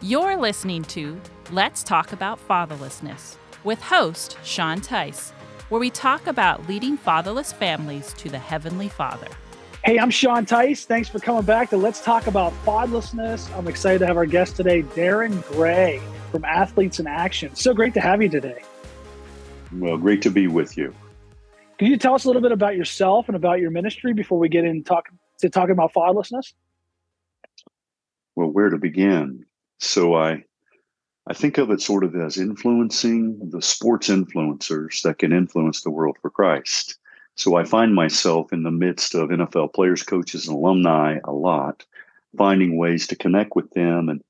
You're listening to Let's Talk About Fatherlessness with host Sean Teis, where we talk about leading fatherless families to the Heavenly Father. Hey, I'm Sean Teis. Thanks for coming back to Let's Talk About Fatherlessness. I'm excited to have our guest today, Darrin Gray from Athletes in Action. So great to have you today. Well, great to be with you. Can you tell us a little bit about yourself and about your ministry before we get in talk, to talking about fatherlessness? Well, where to begin? So I I think of it sort of as influencing the sports influencers that can influence the world for Christ. So I find myself in the midst of NFL players, coaches, and alumni a lot, finding ways to connect with them and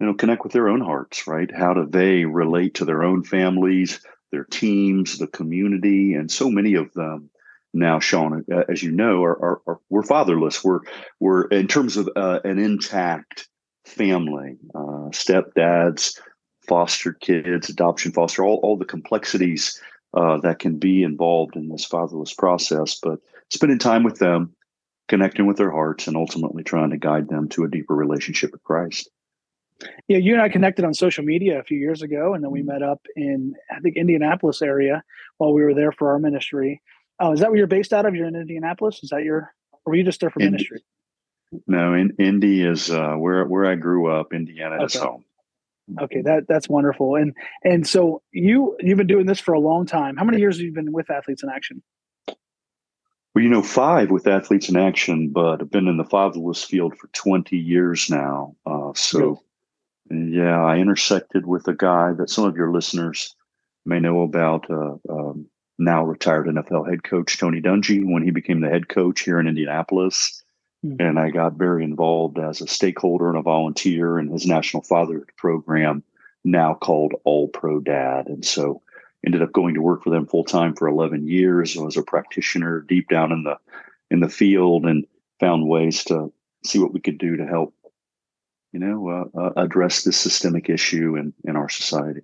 you know connect with their own hearts, right? How do they relate to their own families, their teams, the community, and so many of them now, Sean, as you know, are, are, are we're fatherless. We're we're in terms of uh, an intact family, uh, stepdads, foster kids, adoption, foster, all, all the complexities uh, that can be involved in this fatherless process. But spending time with them, connecting with their hearts, and ultimately trying to guide them to a deeper relationship with Christ. Yeah, you and I connected on social media a few years ago, and then we met up in I think Indianapolis area while we were there for our ministry. Oh, is that where you're based out of? You're in Indianapolis. Is that your, or were you just there for ministry? No, in, Indy is uh, where where I grew up. Indiana okay. is home. Okay, that that's wonderful. And and so you you've been doing this for a long time. How many years have you been with Athletes in Action? Well, you know, five with Athletes in Action, but I've been in the fatherless field for twenty years now. Uh, so, yeah, I intersected with a guy that some of your listeners may know about. Uh, um, now retired NFL head coach Tony Dungy when he became the head coach here in Indianapolis. Mm-hmm. And I got very involved as a stakeholder and a volunteer in his National Fatherhood program, now called All Pro Dad. And so ended up going to work for them full time for 11 years. I was a practitioner deep down in the in the field and found ways to see what we could do to help, you know, uh, uh, address this systemic issue in, in our society.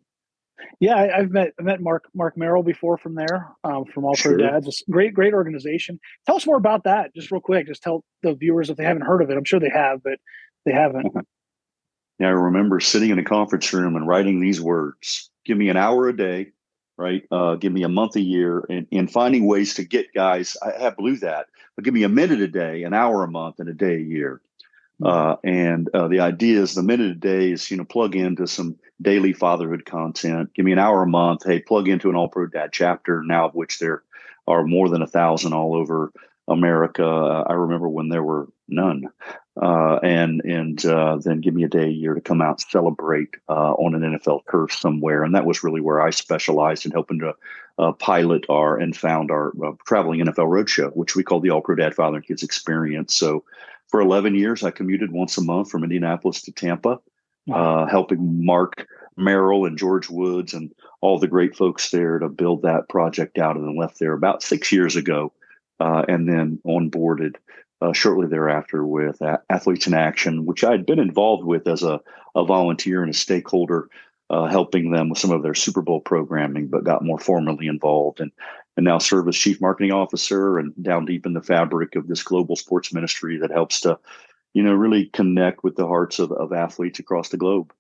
Yeah, I, have met I've met Mark Mark Merrill before from there, um, from All Pro Dads. It's great, great organization. Tell us more about that, just real quick. Just tell the viewers if they haven't heard of it. I'm sure they have, but they haven't. Yeah, I remember sitting in a conference room and writing these words: "Give me an hour a day, right? Uh, give me a month a year, and, and finding ways to get guys. I have blew that, but give me a minute a day, an hour a month, and a day a year." Hmm. Uh, and uh, the idea is the minute a day is you know plug into some daily fatherhood content. Give me an hour a month. Hey, plug into an All Pro Dad chapter, now of which there are more than a thousand all over America. I remember when there were none. Uh, and and uh, then give me a day a year to come out celebrate uh, on an NFL turf somewhere. And that was really where I specialized in helping to uh, pilot our and found our uh, traveling NFL roadshow, which we call the All Pro Dad Father and Kids Experience. So for 11 years, I commuted once a month from Indianapolis to Tampa uh, helping Mark Merrill and George Woods and all the great folks there to build that project out and then left there about six years ago uh, and then onboarded uh, shortly thereafter with Athletes in Action, which I had been involved with as a, a volunteer and a stakeholder, uh, helping them with some of their Super Bowl programming, but got more formally involved and and now serve as chief marketing officer and down deep in the fabric of this global sports ministry that helps to you know, really connect with the hearts of, of athletes across the globe.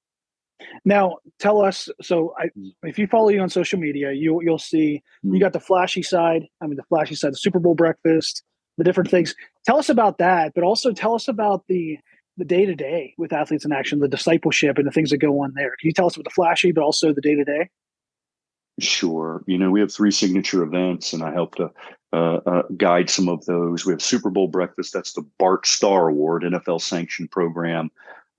Now, tell us. So, I, mm. if you follow you on social media, you you'll see you got the flashy side. I mean, the flashy side, the Super Bowl breakfast, the different things. Tell us about that, but also tell us about the the day to day with athletes in action, the discipleship, and the things that go on there. Can you tell us about the flashy, but also the day to day? Sure. You know, we have three signature events, and I help to uh, uh, guide some of those. We have Super Bowl breakfast. That's the Bart Starr Award, NFL sanctioned program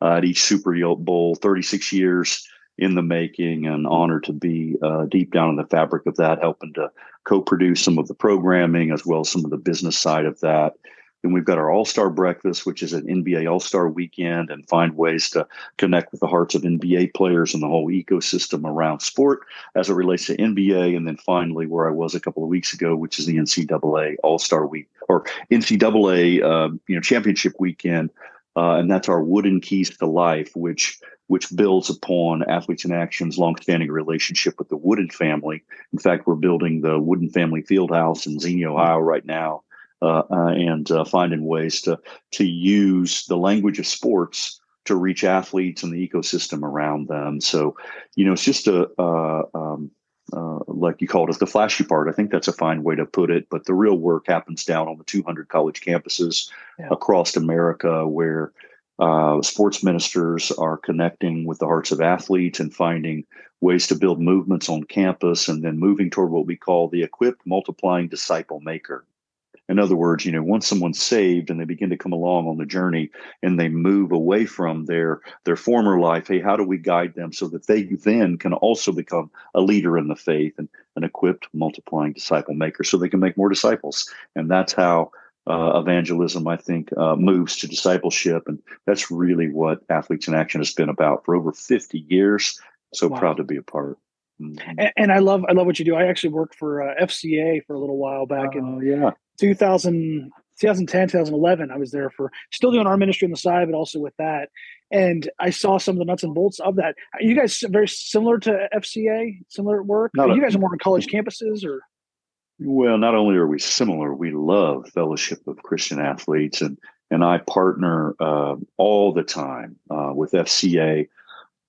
uh, at each Super Bowl. 36 years in the making, and honor to be uh, deep down in the fabric of that, helping to co-produce some of the programming as well as some of the business side of that. Then we've got our All Star Breakfast, which is an NBA All Star weekend, and find ways to connect with the hearts of NBA players and the whole ecosystem around sport as it relates to NBA. And then finally, where I was a couple of weeks ago, which is the NCAA All Star Week or NCAA uh, you know Championship Weekend, uh, and that's our Wooden Keys to Life, which which builds upon Athletes in Action's longstanding relationship with the Wooden family. In fact, we're building the Wooden Family Fieldhouse in Xenia, Ohio, right now uh, uh, and uh, finding ways to to use the language of sports to reach athletes and the ecosystem around them. So, you know, it's just a, uh, um, uh, like you called it, the flashy part. I think that's a fine way to put it. But the real work happens down on the 200 college campuses yeah. across America where uh, sports ministers are connecting with the hearts of athletes and finding ways to build movements on campus and then moving toward what we call the equipped multiplying disciple maker. In other words, you know, once someone's saved and they begin to come along on the journey and they move away from their their former life, hey, how do we guide them so that they then can also become a leader in the faith and an equipped multiplying disciple maker so they can make more disciples? And that's how uh, evangelism, I think, uh, moves to discipleship. And that's really what Athletes in Action has been about for over 50 years. So wow. proud to be a part. Mm-hmm. And, and, I love I love what you do. I actually worked for uh, FCA for a little while back in oh, yeah. 2000, 2010, 2011. I was there for still doing our ministry on the side, but also with that. And I saw some of the nuts and bolts of that. Are you guys very similar to FCA, similar work? You guys are more on college campuses or? Well, not only are we similar, we love Fellowship of Christian Athletes, and and I partner uh, all the time uh, with FCA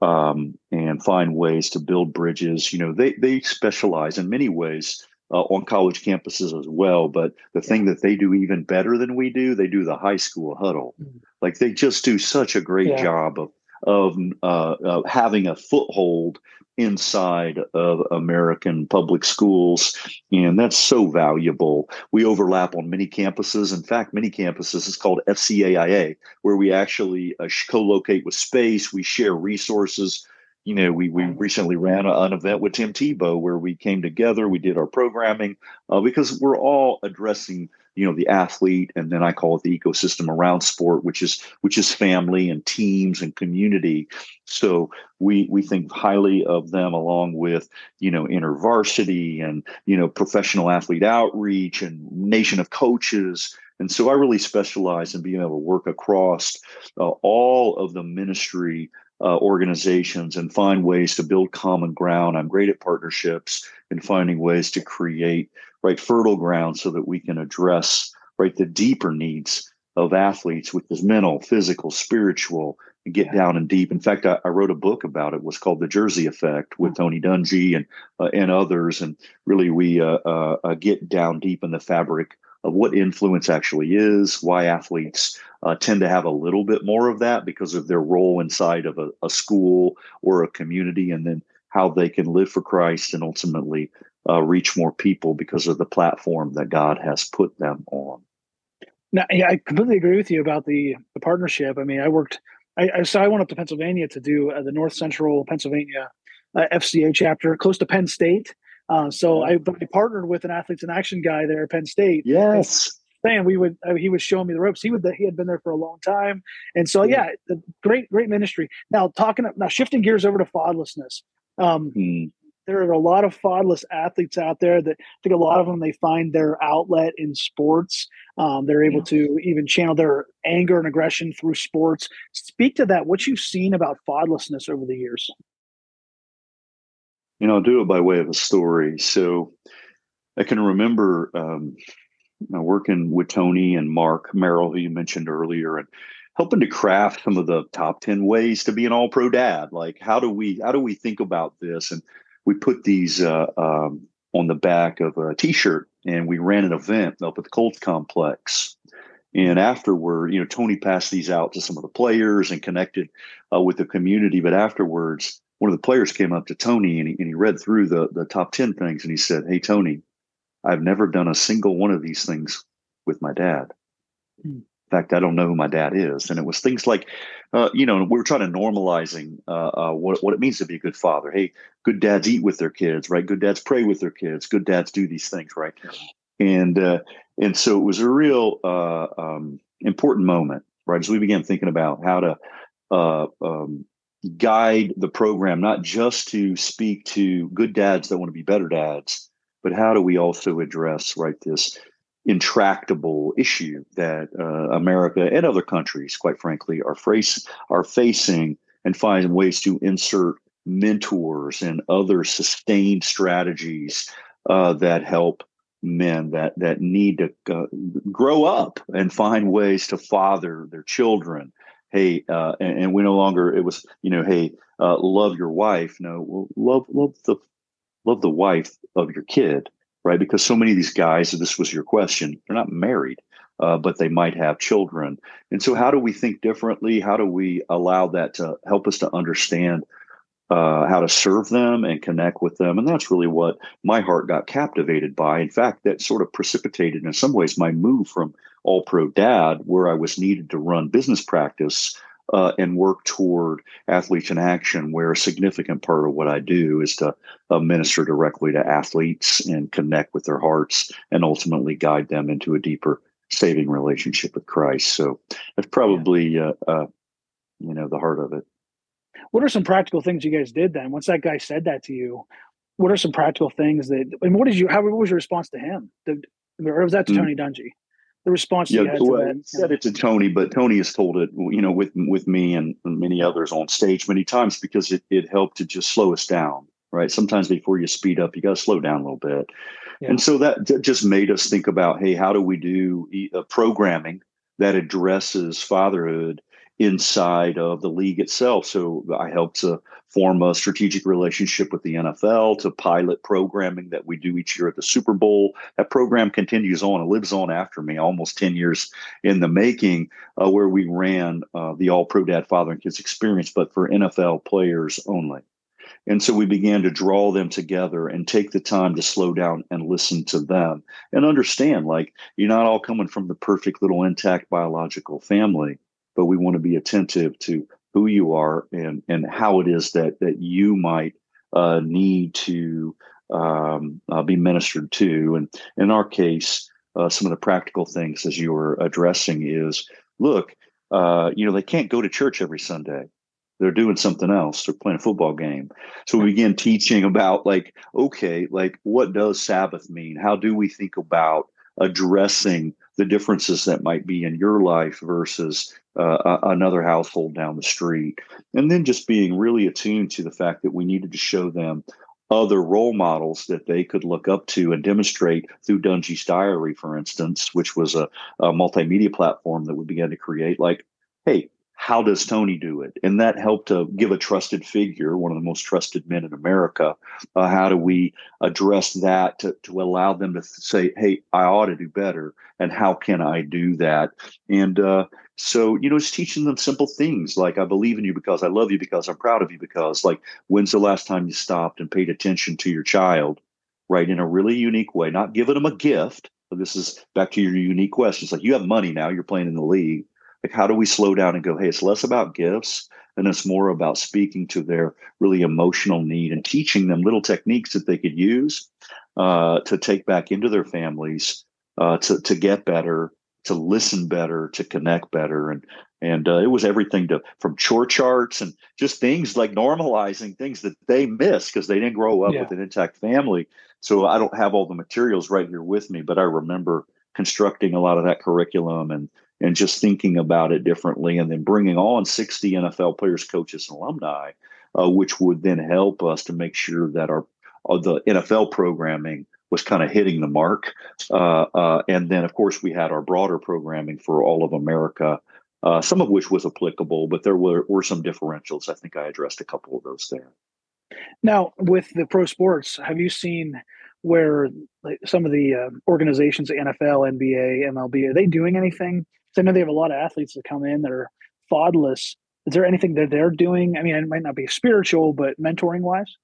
um, and find ways to build bridges. You know, they they specialize in many ways uh, on college campuses as well. But the yeah. thing that they do even better than we do, they do the high school huddle. Mm-hmm. Like they just do such a great yeah. job of of uh, having a foothold inside of American public schools. And that's so valuable. We overlap on many campuses. In fact, many campuses is called FCAIA, where we actually uh, co locate with space, we share resources. You know, we, we recently ran an event with Tim Tebow where we came together, we did our programming uh, because we're all addressing you know the athlete and then i call it the ecosystem around sport which is which is family and teams and community. So we we think highly of them along with you know intervarsity and you know professional athlete outreach and nation of coaches and so i really specialize in being able to work across uh, all of the ministry uh, organizations and find ways to build common ground i'm great at partnerships and finding ways to create right fertile ground so that we can address right the deeper needs of athletes which is mental physical spiritual and get yeah. down and deep in fact I, I, wrote a book about it, it was called the jersey effect with mm-hmm. tony dungy and uh, and others and really we uh, uh, uh, get down deep in the fabric of what influence actually is why athletes uh, tend to have a little bit more of that because of their role inside of a, a school or a community and then how they can live for christ and ultimately uh, reach more people because of the platform that God has put them on. Now, yeah, I completely agree with you about the the partnership. I mean, I worked. I, I so I went up to Pennsylvania to do uh, the North Central Pennsylvania uh, FCA chapter, close to Penn State. Uh, so I, I, partnered with an athletes in action guy there at Penn State. Yes. And we would uh, he was showing me the ropes. He would he had been there for a long time, and so yeah, the great great ministry. Now talking now shifting gears over to fatherlessness. Um, hmm there are a lot of fatherless athletes out there that I think a lot of them they find their outlet in sports. Um, they're able yeah. to even channel their anger and aggression through sports. Speak to that. What you've seen about fatherlessness over the years. You know, I'll do it by way of a story. So I can remember um, working with Tony and Mark Merrill, who you mentioned earlier, and helping to craft some of the top 10 ways to be an all pro dad like how do we how do we think about this and we put these uh, um, on the back of a T-shirt, and we ran an event up at the Colts complex. And afterward, you know, Tony passed these out to some of the players and connected uh, with the community. But afterwards, one of the players came up to Tony and he, and he read through the the top ten things, and he said, "Hey, Tony, I've never done a single one of these things with my dad." Mm. In fact, I don't know who my dad is. And it was things like, uh, you know, we were trying to normalizing uh, uh, what, what it means to be a good father. Hey, good dads eat with their kids, right? Good dads pray with their kids. Good dads do these things, right? And uh, and so it was a real uh, um, important moment, right? As we began thinking about how to uh, um, guide the program, not just to speak to good dads that want to be better dads, but how do we also address, right, this intractable issue that uh, America and other countries, quite frankly, are face are facing, and find ways to insert mentors and other sustained strategies uh, that help men that that need to uh, grow up and find ways to father their children hey, uh, and, and, we no longer it was you know, hey, uh, love your wife. No, well, love love the love the wife of your kid, right? Because so many of these guys, this was your question, they're not married. Uh, but they might have children. And so, how do we think differently? How do we allow that to help us to understand uh, how to serve them and connect with them. And that's really what my heart got captivated by. In fact, that sort of precipitated, in some ways, my move from all pro dad, where I was needed to run business practice uh, and work toward athletes in action, where a significant part of what I do is to uh, minister directly to athletes and connect with their hearts and ultimately guide them into a deeper saving relationship with Christ. So that's probably, uh, uh, you know, the heart of it. What are some practical things you guys did then? Once that guy said that to you, what are some practical things that? Mean, what did you? How what was your response to him? The, or was that to mm. Tony Dungy? The response yeah, you well, to. Said it to Tony, but Tony has told it, you know, with with me and many others on stage many times because it it helped to just slow us down. Right. Sometimes before you speed up, you got to slow down a little bit. Yeah. And so that, that, just made us think about, hey, how do we do uh, programming that addresses fatherhood inside of the league itself. So I helped to form a strategic relationship with the NFL to pilot programming that we do each year at the Super Bowl. That program continues on, it lives on after me, almost 10 years in the making, uh, where we ran uh, the All Pro Dad Father and Kids experience, but for NFL players only. And so we began to draw them together and take the time to slow down and listen to them and understand like you're not all coming from the perfect little intact biological family but we want to be attentive to who you are and and how it is that that you might uh, need to um, uh, be ministered to. And in our case, uh, some of the practical things as you were addressing is look, uh, you know, they can't go to church every Sunday. They're doing something else. They're playing a football game. So we begin teaching about like, okay, like what does Sabbath mean? How do we think about addressing the differences that might be in your life versus uh, another household down the street. And then just being really attuned to the fact that we needed to show them other role models that they could look up to and demonstrate through Dungy's Diary, for instance, which was a, a multimedia platform that we began to create. Like, hey, how does Tony do it? And that helped to give a trusted figure, one of the most trusted men in America. Uh, how do we address that to, to allow them to say, hey, I ought to do better? And how can I do that? And uh, so, you know, it's teaching them simple things like, I believe in you because I love you, because I'm proud of you, because, like, when's the last time you stopped and paid attention to your child, right, in a really unique way, not giving them a gift. But this is back to your unique questions. Like, you have money now, you're playing in the league like, how do we slow down and go, hey, it's less about gifts and it's more about speaking to their really emotional need and teaching them little techniques that they could use uh, to take back into their families uh, to, to get better, to listen better, to connect better. And and uh, it was everything to from chore charts and just things like normalizing things that they miss because they didn't grow up yeah. with an intact family. So I don't have all the materials right here with me, but I remember constructing a lot of that curriculum and and just thinking about it differently and then bringing on 60 NFL players, coaches, and alumni, uh, which would then help us to make sure that our uh, the NFL programming was kind of hitting the mark. Uh, uh, and then, of course, we had our broader programming for all of America, uh, some of which was applicable, but there were, were some differentials. I think I addressed a couple of those there. Now, with the pro sports, have you seen where like, some of the uh, organizations, NFL, NBA, MLB, are they doing anything I know they have a lot of athletes that come in that are fatherless. Is there anything that they're doing? I mean, it might not be spiritual, but mentoring wise.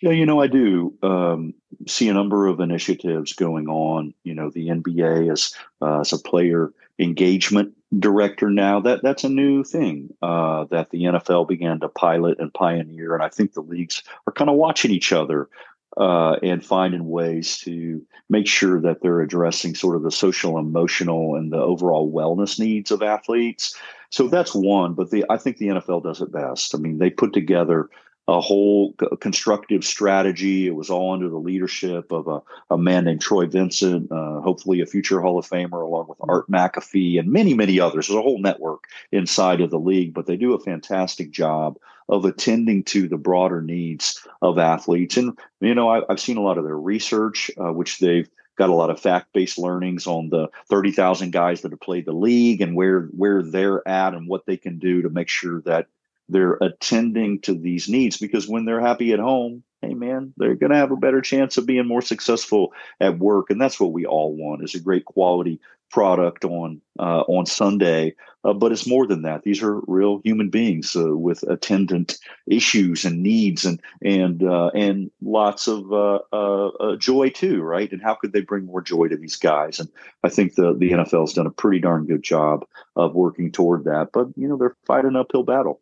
Yeah, you know, I do um, see a number of initiatives going on. You know, the NBA is uh, as a player engagement director now. That that's a new thing uh, that the NFL began to pilot and pioneer, and I think the leagues are kind of watching each other uh, and finding ways to make sure that they're addressing sort of the social, emotional, and the overall wellness needs of athletes. So that's one, but the I think the NFL does it best. I mean, they put together a whole constructive strategy. It was all under the leadership of a, a man named Troy Vincent, uh, hopefully a future Hall of Famer, along with Art McAfee and many, many others. There's a whole network inside of the league, but they do a fantastic job of attending to the broader needs of athletes. And, you know, I, have seen a lot of their research, uh, which they've got a lot of fact-based learnings on the 30,000 guys that have played the league and where where they're at and what they can do to make sure that they're attending to these needs because when they're happy at home hey man they're going to have a better chance of being more successful at work and that's what we all want is a great quality product on uh, on sunday uh, but it's more than that. These are real human beings uh, with attendant issues and needs and and uh, and lots of uh, uh, joy too right? And how could they bring more joy to these guys? And i think the the nfl's done a pretty darn good job of working toward that but you know they're fighting an uphill battle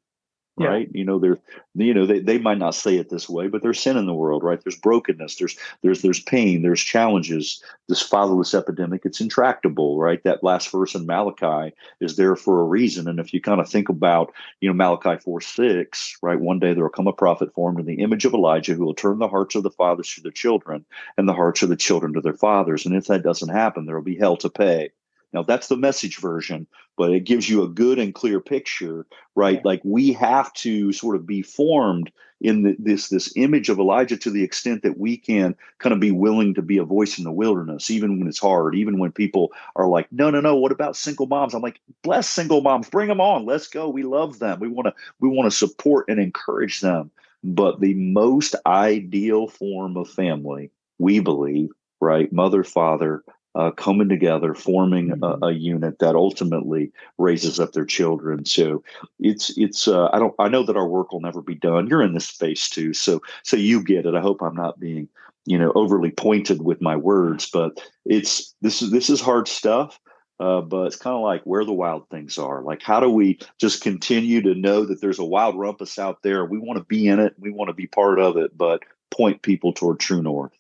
yeah. right? You know they're you know they, they might not say it this way but there's sin in the world right? There's brokenness there's there's there's pain there's challenges. This fatherless epidemic it's intractable right? That last verse in malachi is there for a reason. And if you kind of think about you know malachi 4 6 right? One day there will come a prophet formed in the image of elijah who will turn the hearts of the fathers to their children and the hearts of the children to their fathers. And if that doesn't happen there will be hell to pay. Now that's the message version, but it gives you a good and clear picture, right? Yeah. Like we have to sort of be formed in the, this this image of Elijah to the extent that we can kind of be willing to be a voice in the wilderness, even when it's hard, even when people are like, no, no, no, what about single moms? I'm like, bless single moms, bring them on, let's go. We love them. We want to we want to support and encourage them. But the most ideal form of family, we believe, right, mother, father, uh, coming together, forming mm-hmm. a, a, unit that ultimately raises up their children. So it's it's uh, I don't I know that our work will never be done. You're in this space too, so so you get it. I hope I'm not being you know overly pointed with my words, but it's this is this is hard stuff. Uh, but it's kind of like where the wild things are. Like, how do we just continue to know that there's a wild rumpus out there? We want to be in it. We want to be part of it, but point people toward true north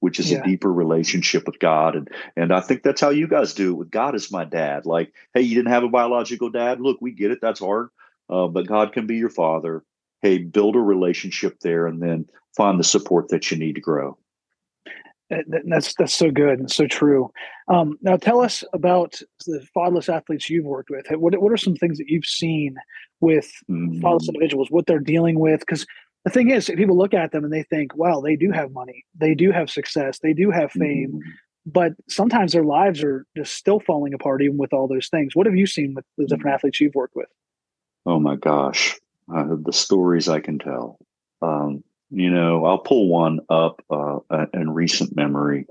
which is yeah. a deeper relationship with God. And and I think that's how you guys do it with God as my dad. Like, hey, you didn't have a biological dad. Look, we get it. That's hard. Uh, but God can be your father. Hey, build a relationship there and then find the support that you need to grow. That's that's so good and so true. Um, now, tell us about the fatherless athletes you've worked with. What what are some things that you've seen with mm-hmm. fatherless individuals? What they're dealing with? Because the thing is, people look at them and they think, "Wow, they do have money, they do have success, they do have fame," mm-hmm. but sometimes their lives are just still falling apart, even with all those things. What have you seen with the different mm-hmm. athletes you've worked with? Oh my gosh, uh, the stories I can tell. Um, you know, I'll pull one up uh, in recent memory.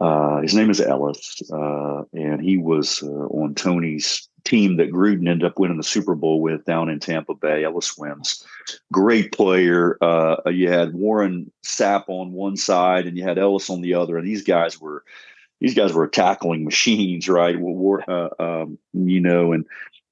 Uh, his name is Ellis, uh, and he was uh, on Tony's team that Gruden ended up winning the Super Bowl with down in Tampa Bay. Ellis Wyms, great player. Uh, you had Warren Sapp on one side, and you had Ellis on the other, and these guys were these guys were tackling machines, right? Uh, um, you know, and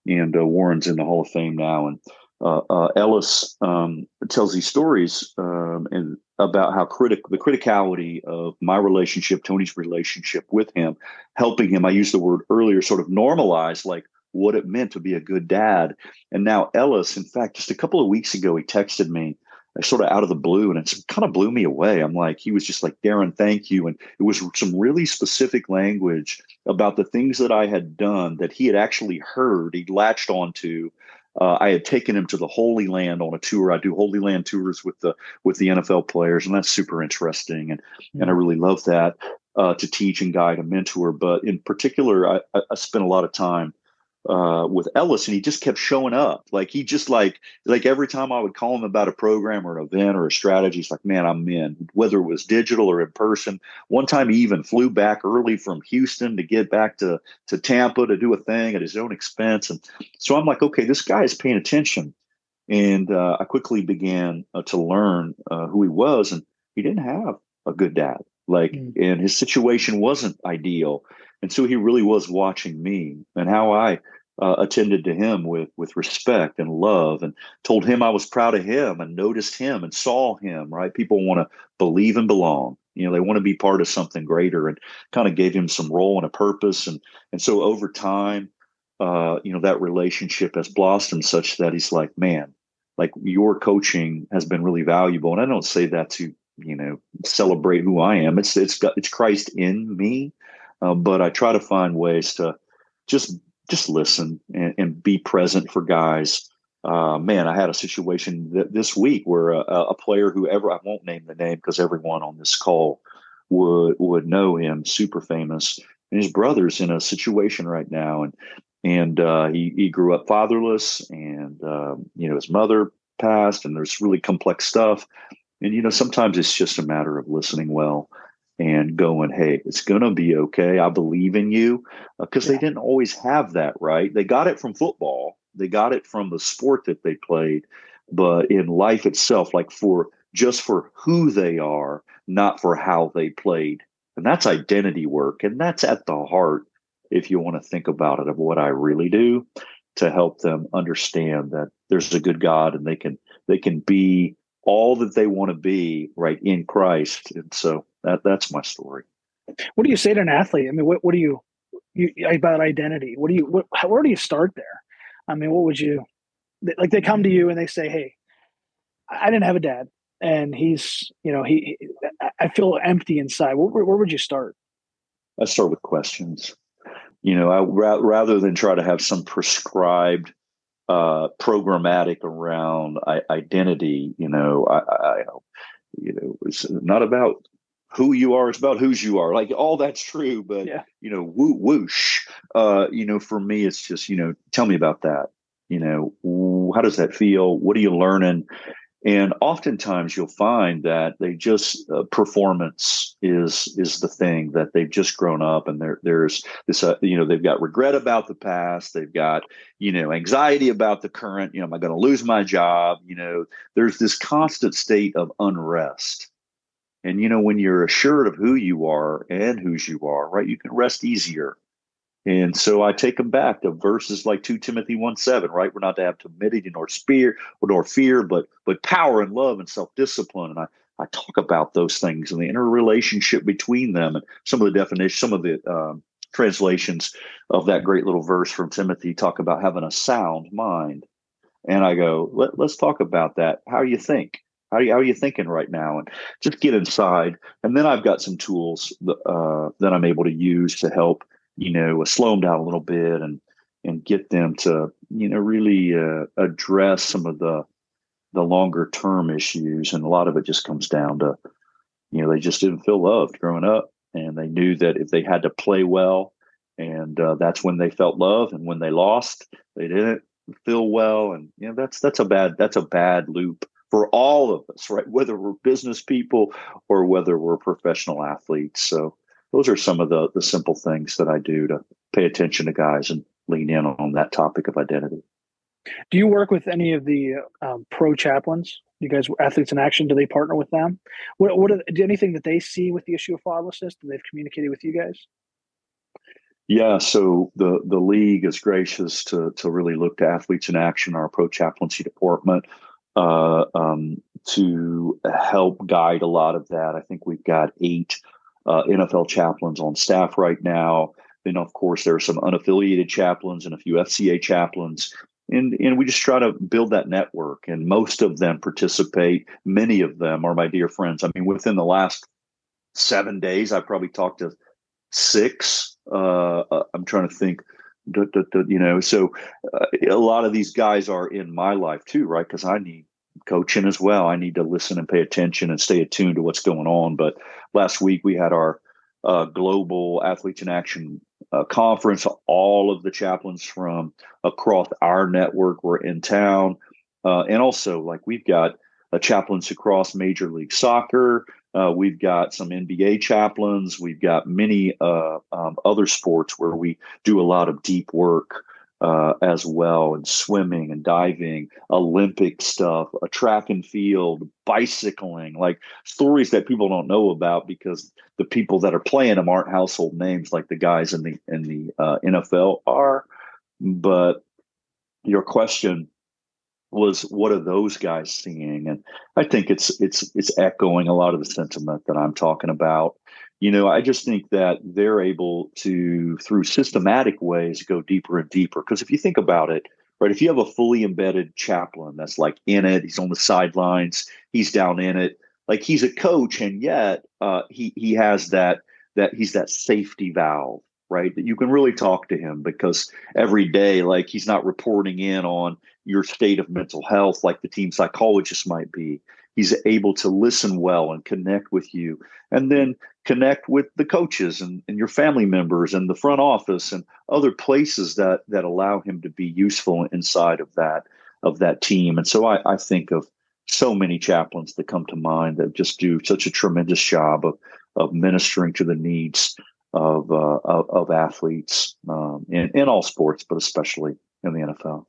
and uh, Warren's in the Hall of Fame now, and uh, uh, Ellis um, tells these stories um, and about how critic the criticality of my relationship, Tony's relationship with him, helping him. I used the word earlier, sort of normalize, like what it meant to be a good dad. And now Ellis, in fact, just a couple of weeks ago, he texted me uh, sort of out of the blue and it kind of blew me away. I'm like, he was just like, Darrin, thank you. And it was some really specific language about the things that I had done that he had actually heard, he latched onto. Uh, I had taken him to the Holy Land on a tour. I do Holy Land tours with the with the NFL players, and that's super interesting. And mm-hmm. and I really love that uh, to teach and guide and mentor. But in particular, I, I spent a lot of time uh, with Ellis, and he just kept showing up. Like he just like like every time I would call him about a program or an event or a strategy, he's like, "Man, I'm in." Whether it was digital or in person. One time, he even flew back early from Houston to get back to to Tampa to do a thing at his own expense. And so I'm like, "Okay, this guy is paying attention." And uh, I quickly began uh, to learn uh, who he was, and he didn't have a good dad. Like, mm. and his situation wasn't ideal. And so he really was watching me and how I uh, attended to him with with respect and love and told him I was proud of him and noticed him and saw him right? People want to believe and belong. You know they want to be part of something greater and kind of gave him some role and a purpose. And and so over time uh, you know that relationship has blossomed such that he's like man like your coaching has been really valuable. And I don't say that to you know celebrate who I am. It's it's got it's Christ in me uh, but I try to find ways to just just listen and, and be present for guys. Uh, man, I had a situation th- this week where a, a, player who ever I won't name the name because everyone on this call would would know him, super famous. And his brother's in a situation right now, and and uh, he he grew up fatherless, and um, you know his mother passed, and there's really complex stuff. And you know sometimes it's just a matter of listening well and going, hey, it's going to be okay. I believe in you. Because uh, yeah. they didn't always have that, right? They got it from football, they got it from the sport that they played. But in life itself, like for just for who they are, not for how they played. And that's identity work. And that's at the heart, if you want to think about it, of what I really do to help them understand that there's a good God and they can they can be all that they want to be right in Christ. And so that that's my story. What do you say to an athlete? I mean, what what do you, you about identity? What do you what, where do you start there? I mean, what would you like? They come to you and they say, "Hey, I didn't have a dad and he's you know he i feel empty inside where, where would you start i start with questions you know I, ra- rather than try to have some prescribed uh programmatic around I- identity you know I, I you know it's not about who you are it's about whose you are like all that's true but yeah. you know woo whoosh uh you know for me it's just you know tell me about that you know how does that feel? What are you learning? And oftentimes you'll find that they just uh, performance is is the thing that they've just grown up and there there's this uh, you know they've got regret about the past they've got you know anxiety about the current you know am i going to lose my job? You know there's this constant state of unrest and you know when you're assured of who you are and whose you are right you can rest easier and so I take them back to verses like 2 Timothy 1 7, right? We're not to have timidity nor fear, nor fear, but but power and love and self-discipline. And I, I talk about those things and the interrelationship between them and some of the definitions, some of the um, translations of that great little verse from Timothy talk about having a sound mind. And I go, Let, let's talk about that. How you think? How are, you, how are you thinking right now? And just get inside. And then I've got some tools uh, that I'm able to use to help you know, slow them down a little bit and and get them to you know really uh, address some of the the longer term issues. And a lot of it just comes down to you know they just didn't feel loved growing up, and they knew that if they had to play well, and uh, that's when they felt love, and when they lost, they didn't feel well, and you know that's that's a bad that's a bad loop for all of us, right? Whether we're business people or whether we're professional athletes. So those are some of the the simple things that I do to pay attention to guys and lean in on that topic of identity. Do you work with any of the um, pro chaplains? You guys, athletes in action, do they partner with them? What, what are, anything that they see with the issue of fatherlessness? Do they've communicated with you guys? Yeah, so the the league is gracious to to really look to athletes in action, our pro chaplaincy department, uh, um, to help guide a lot of that. I think we've got eight uh, NFL chaplains on staff right now. Then, of course, there are some unaffiliated chaplains and a few FCA chaplains. And, and we just try to build that network. And most of them participate. Many of them are my dear friends. I mean, within the last seven days, I probably talked to six. Uh, uh I'm trying to think, you know, so uh, a lot of these guys are in my life too, right? Because I need coaching as well. I need to listen and pay attention and stay attuned to what's going on. But last week we had our uh, global athletes in action uh, conference. All of the chaplains from across our network were in town, uh, and also like we've got chaplains across Major League Soccer. Uh, we've got some NBA chaplains. We've got many uh, um, other sports where we do a lot of deep work uh, as well, and swimming and diving, Olympic stuff, a track and field, bicycling, like stories that people don't know about because the people that are playing them aren't household names like the guys in the in the uh, NFL are. But your question was, what are those guys seeing? And I think it's it's it's echoing a lot of the sentiment that I'm talking about you know, I just think that they're able to, through systematic ways, go deeper and deeper. Because if you think about it, right, if you have a fully embedded chaplain that's like in it, he's on the sidelines, he's down in it, like he's a coach, and yet uh, he he has that that he's that safety valve, right? That you can really talk to him because every day, like he's not reporting in on your state of mental health like the team psychologist might be he's able to listen well and connect with you and then connect with the coaches and, and your family members and the front office and other places that that allow him to be useful inside of that of that team and so i, I think of so many chaplains that come to mind that just do such a tremendous job of of ministering to the needs of uh, of, of, athletes um, in, in all sports, but especially in the NFL.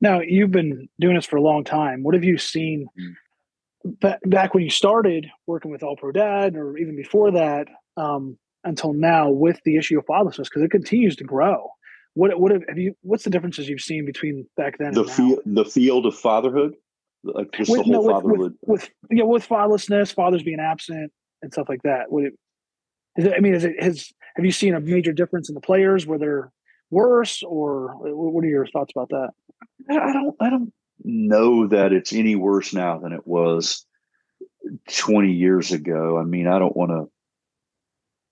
Now you've been doing this for a long time. What have you seen mm. back when you started working with All Pro Dad, or even before that, um, until now with the issue of fatherlessness? Because it continues to grow. What what have, have, you? What's the differences you've seen between back then? The field, the field of fatherhood, like just with, the whole no, fatherhood. With, with, yeah, with fatherlessness, fathers being absent, and stuff like that. Would it? I mean, is it has? Have you seen a major difference in the players where they're worse, or what are your thoughts about that? I don't. I don't know that it's any worse now than it was 20 years ago. I mean, I don't want to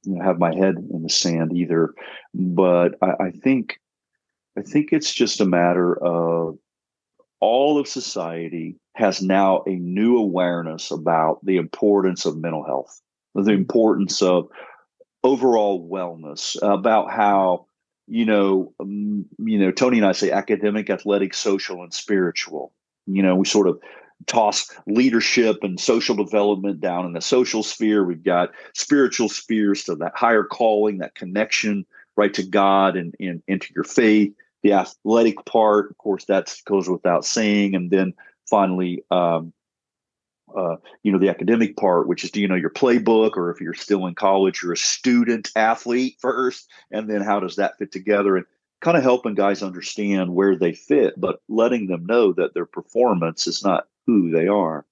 you know, have my head in the sand either, but I, I think I think it's just a matter of all of society has now a new awareness about the importance of mental health, the importance of overall wellness, about how you know, um, you know, Tony and I say academic, athletic, social, and spiritual. You know, we sort of toss leadership and social development down in the social sphere. We've got spiritual spheres to that higher calling, that connection right to God and, and into your faith. The athletic part, of course, that goes without saying. And then finally, um, uh, you know, the academic part, which is do you know your playbook, or if you're still in college, you're a student athlete first, and then how does that fit together? And kind of helping guys understand where they fit, but letting them know that their performance is not who they are,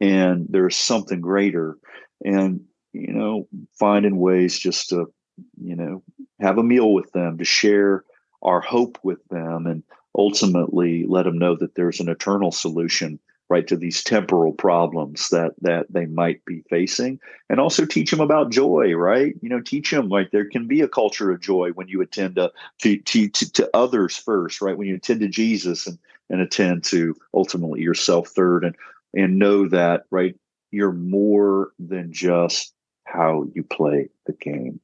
and there's something greater. And you know, finding ways just to, you know, have a meal with them, to share our hope with them, and ultimately let them know that there's an eternal solution right to these temporal problems that that they might be facing. And also teach them about joy right? You know teach them like there can be a culture of joy when you attend to to to, to others first right? When you attend to jesus and and attend to ultimately yourself third and and know that right you're more than just how you play the game.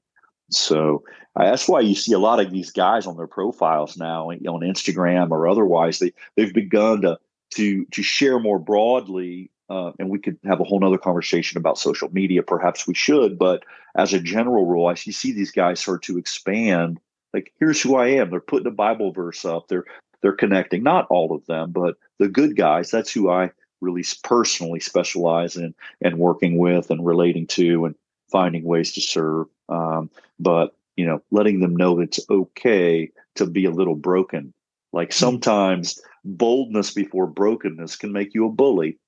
So uh, that's why you see a lot of these guys on their profiles now on Instagram or otherwise. They they've begun to to to share more broadly uh, and we could have a whole nother conversation about social media. Perhaps we should but as a general rule i see, see these guys start to expand. Like here's who i am. They're putting a bible verse up. They're they're connecting. Not all of them but the good guys. That's who i really personally specialize in and working with and relating to and finding ways to serve. Um, but you know letting them know it's okay to be a little broken. Like hmm. sometimes boldness before brokenness can make you a bully.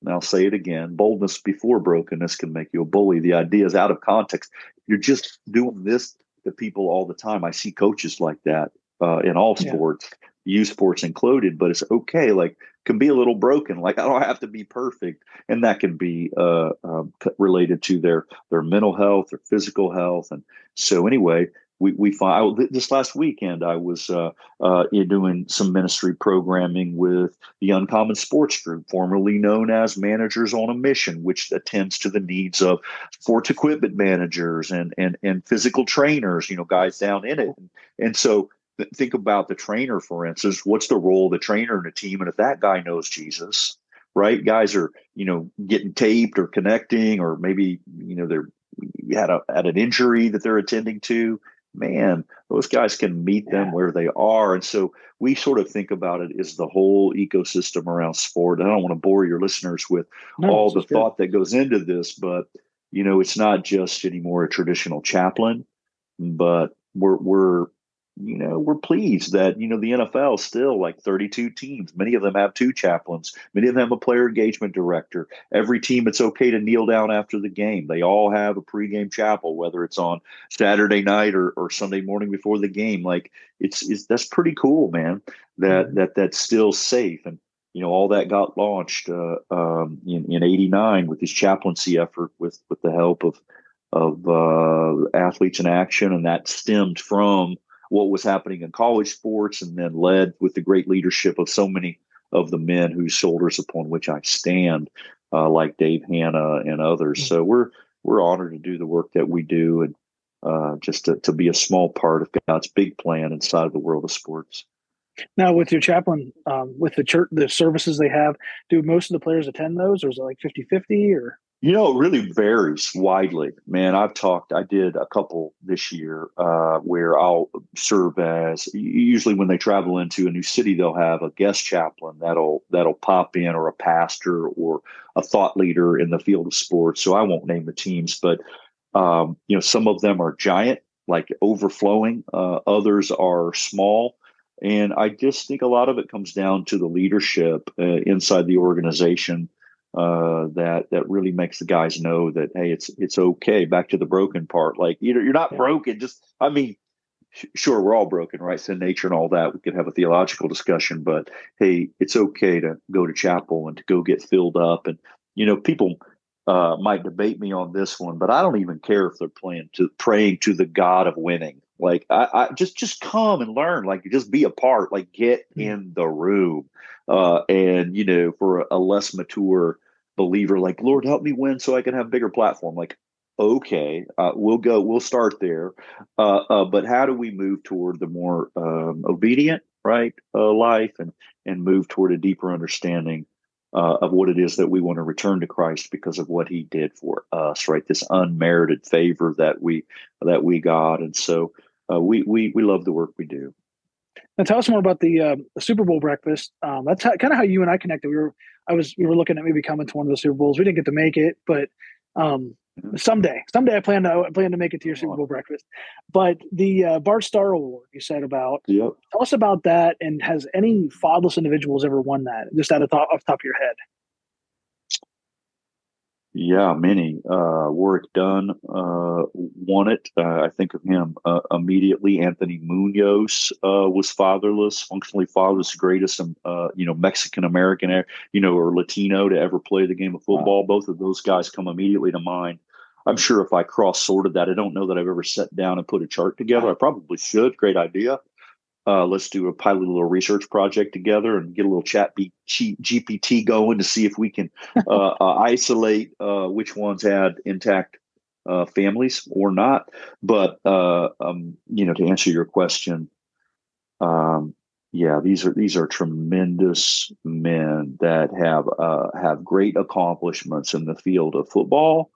And I'll say it again boldness before brokenness can make you a bully. The idea is out of context. You're just doing this to people all the time. I see coaches like that uh, in all sports, yeah. U sports included, but it's okay. Like, can be a little broken. Like, I don't have to be perfect. And that can be uh, um, related to their, their mental health, their physical health. And so, anyway, we, we find this last weekend I was uh, uh, doing some ministry programming with the Uncommon Sports Group, formerly known as Managers on a Mission, which attends to the needs of sports equipment managers and and and physical trainers, you know, guys down in it. And, so think about the trainer, for instance. What's the role of the trainer in a team? And if that guy knows Jesus, right? Guys are you know getting taped or connecting, or maybe you know they're had a had an injury that they're attending to man, those guys can meet them yeah. where they are. And so we sort of think about it as the whole ecosystem around sport. I don't want to bore your listeners with no, all the thought that goes into this, but you know, it's not just anymore a traditional chaplain, but we're we're you know, we're pleased that, you know, the NFL still like 32 teams. Many of them have two chaplains. Many of them have a player engagement director. Every team, it's okay to kneel down after the game. They all have a pregame chapel, whether it's on Saturday night or, or Sunday morning before the game. Like it's, it's that's pretty cool, man, that, mm-hmm. that that's still safe. And, you know, all that got launched uh, um, in, in 89 with this chaplaincy effort with, with the help of, of uh, athletes in action. And that stemmed from, what was happening in college sports and then led with the great leadership of so many of the men whose shoulders upon which I stand, uh, like Dave Hannah and others. Mm-hmm. So we're we're honored to do the work that we do and uh, just to, to be a small part of God's big plan inside of the world of sports. Now, with your chaplain, um, with the church, the services they have, do most of the players attend those, or is it like 50 50 or? You know, it really varies widely. Man, I've talked, I did a couple this year uh, where I'll serve as usually when they travel into a new city, they'll have a guest chaplain that'll that'll pop in or a pastor or a thought leader in the field of sports. So I won't name the teams, but um, you know, some of them are giant, like overflowing. Uh, others are small. And I just think a lot of it comes down to the leadership uh, inside the organization uh, that that really makes the guys know that hey, it's it's okay. Back to the broken part, like you know, you're not yeah. broken. Just I mean, sh- sure, we're all broken, right? Sin nature and all that. We could have a theological discussion, but hey, it's okay to go to chapel and to go get filled up. And you know, people uh, might debate me on this one, but I don't even care if they're playing to praying to the God of winning. Like I, I just just come and learn. Like just be a part. Like get hmm. in the room. Uh, and you know, for a, a less mature believer, like Lord, help me win so I can have a bigger platform. Like okay, uh, we'll go. We'll start there. Uh, uh, but how do we move toward the more um, obedient, right, uh, life, and and move toward a deeper understanding uh, of what it is that we want to return to Christ because of what He did for us, right? This unmerited favor that we that we got, and so uh, we we we love the work we do. Now, tell us more about the, uh, the Super Bowl breakfast. Um, that's kind of how you and I connected. We were I was we were looking at maybe coming to one of the Super Bowls. We didn't get to make it, but um, mm-hmm. someday, someday I plan to I plan to make it to your Super Bowl breakfast. But the uh, Bart Starr Award you said about. Yep. Tell us about that, and has any fatherless individuals ever won that? Just out of top, off the top of your head. Yeah, many. Uh, Warrick Dunn uh, won it. Uh, I think of him uh, immediately. Anthony Munoz uh, was fatherless, functionally fatherless, greatest um, uh, you know Mexican American, you know, or Latino to ever play the game of football. Wow. Both of those guys come immediately to mind. I'm sure if I cross sorted that, I don't know that I've ever sat down and put a chart together. I probably should. Great idea uh, let's do a pilot little research project together and get a little chat B- GPT going to see if we can uh, uh, isolate uh, which ones had intact uh, families or not. But uh, um, you know, to answer your question, um, yeah, these are these are tremendous men that have have great accomplishments in the field of football.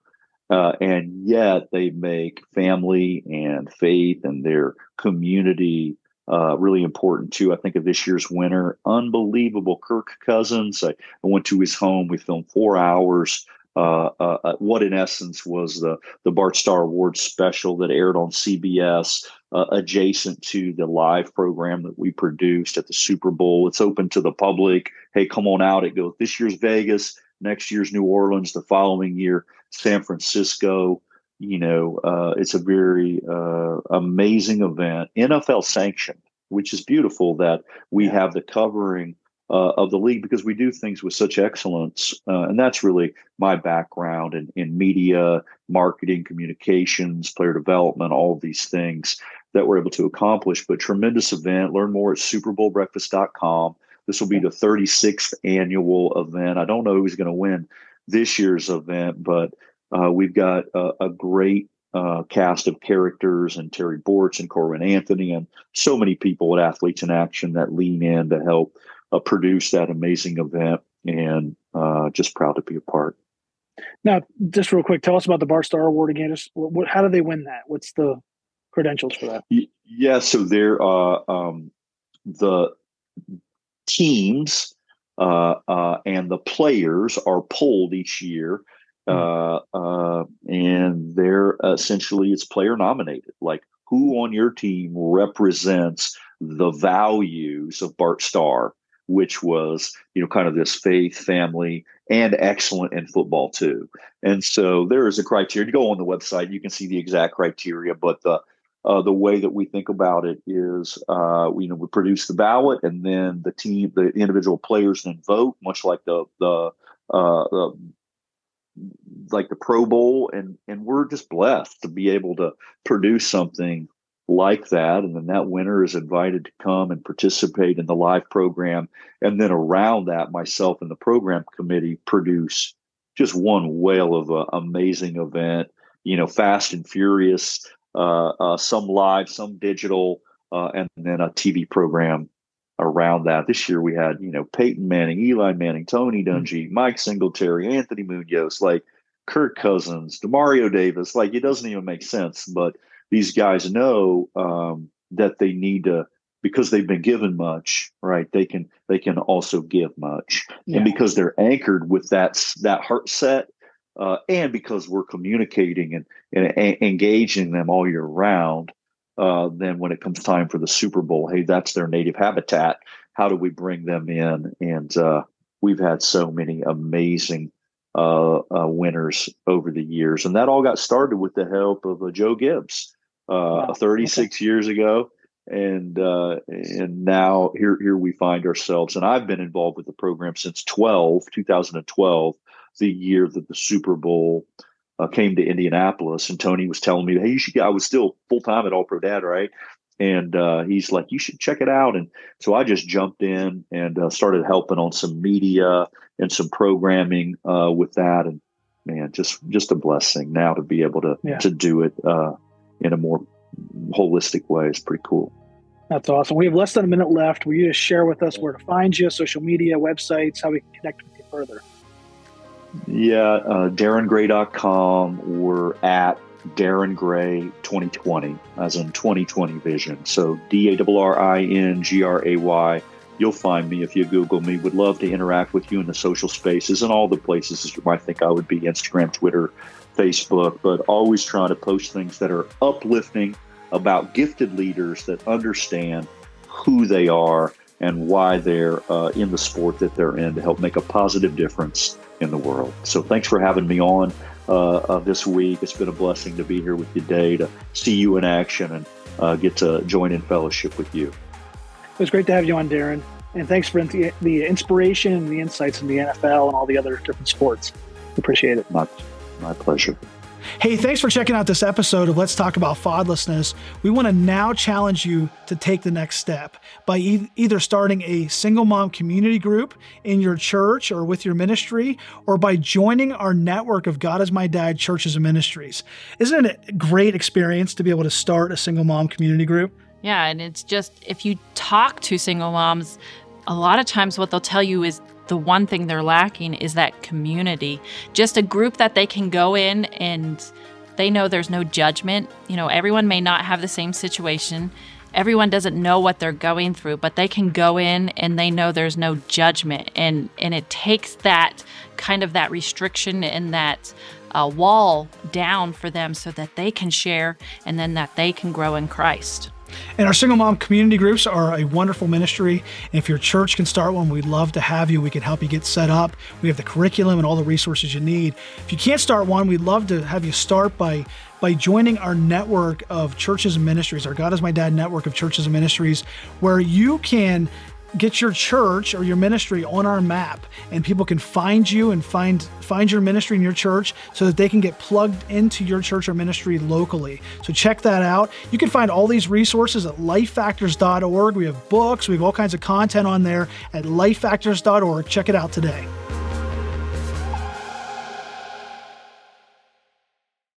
and yet they make family and faith and their community uh, really important too. I think of this year's winner, unbelievable Kirk Cousins. I, I went to his home. We filmed four hours. Uh, uh, uh what in essence was the the Bart Starr Award special that aired on CBS, uh, adjacent to the live program that we produced at the Super Bowl. It's open to the public. Hey, come on out! It goes this year's Vegas, next year's New Orleans, the following year San Francisco you know, uh, it's a very uh, amazing event, NFL sanctioned, which is beautiful that we yeah. have the covering uh, of the league because we do things with such excellence. Uh, and that's really my background in, in media, marketing, communications, player development, all of these things that we're able to accomplish. But tremendous event. Learn more at superbowlbreakfast.com. This will be the 36th annual event. I don't know who's going to win this year's event, but uh, we've got a, a great uh, cast of characters and Terry Bortz and Corwin Anthony and so many people at Athletes in Action that lean in to help uh, produce that amazing event and uh, just proud to be a part. Now, just real quick, tell us about the Bart Starr Award again. Just what, how do they win that? What's the credentials for that? Yeah, so they're uh, um, the teams uh, uh, and the players are polled each year. Uh, uh, and they're essentially it's player nominated. Like who on your team represents the values of Bart Starr, which was you know kind of this faith, family, and excellent in football too. And so there is a criteria. You go on the website, you can see the exact criteria, but the uh, the way that we think about it is, uh, you know, we produce the ballot, and then the team, the individual players, then vote, much like the the uh, the like the Pro Bowl, and and we're just blessed to be able to produce something like that. And then that winner is invited to come and participate in the live program. And then around that, myself and the program committee produce just one whale of an amazing event, you know, fast and furious, uh, uh, some live, some digital, uh, and then a TV program around that. This year we had, you know, Peyton Manning, Eli Manning, Tony mm-hmm. Dungy, Mike Singletary, Anthony Munoz, like Kirk Cousins, Demario Davis. Like it doesn't even make sense, but these guys know um, that they need to because they've been given much, right? They can they can also give much, yeah. and because they're anchored with that that heart set, uh, and because we're communicating and, and, and engaging them all year round, uh, then when it comes time for the Super Bowl, hey, that's their native habitat. How do we bring them in? And uh, we've had so many amazing uh, uh, winners over the years, and that all got started with the help of uh, Joe Gibbs, wow. 36 okay. years ago. And and now here here we find ourselves, and I've been involved with the program since 12, 2012, the year that the Super Bowl uh, came to Indianapolis, and Tony was telling me, "Hey, you should." Get, I was still full time at All Pro Dad, right? And uh, he's like, "You should check it out." And so I just jumped in and uh, started helping on some media and some programming uh, with that. And man, just just a blessing now to be able to yeah. to do it uh, in a more holistic way. It's pretty cool. That's awesome. We have less than a minute left. Will you just share with us where to find you, social media, websites, how we can connect with you further? Yeah, uh, darringray.com. We're at Darrin Gray 2020, as in 2020 vision. So D A R R I N G R A Y. You'll find me if you Google me. Would love to interact with you in the social spaces and all the places you might think I would be Instagram, Twitter, Facebook, but always trying to post things that are uplifting about gifted leaders that understand who they are and why they're uh, in the sport that they're in to help make a positive difference in the world. So thanks for having me on uh, uh, this week. It's been a blessing to be here with you today, to see you in action and uh, get to join in fellowship with you. It was great to have you on, Darrin. And thanks for the, the inspiration and the insights in the NFL and all the other different sports. Appreciate it. My, my pleasure. Hey, thanks for checking out this episode of Let's Talk About Fatherlessness. We want to now challenge you to take the next step by e- either starting a single mom community group in your church or with your ministry, or by joining our network of God is My Dad churches and ministries. Isn't it a great experience to be able to start a single mom community group? Yeah, and it's just if you talk to single moms, a lot of times what they'll tell you is the one thing they're lacking is that community. Just a group that they can go in and they know there's no judgment. You know, everyone may not have the same situation. Everyone doesn't know what they're going through, but they can go in and they know there's no judgment. And and it takes that kind of that restriction and that uh, wall down for them so that they can share and then that they can grow in Christ. And our single mom community groups are a wonderful ministry. And if your church can start one, we'd love to have you. We can help you get set up. We have the curriculum and all the resources you need. If you can't start one, we'd love to have you start by by joining our network of churches and ministries, our God is My Dad network of churches and ministries, where you can get your church or your ministry on our map and people can find you and find find your ministry in your church so that they can get plugged into your church or ministry locally. So check that out. You can find all these resources at lifefactors.org. We have books, we have all kinds of content on there at lifefactors.org. Check it out today.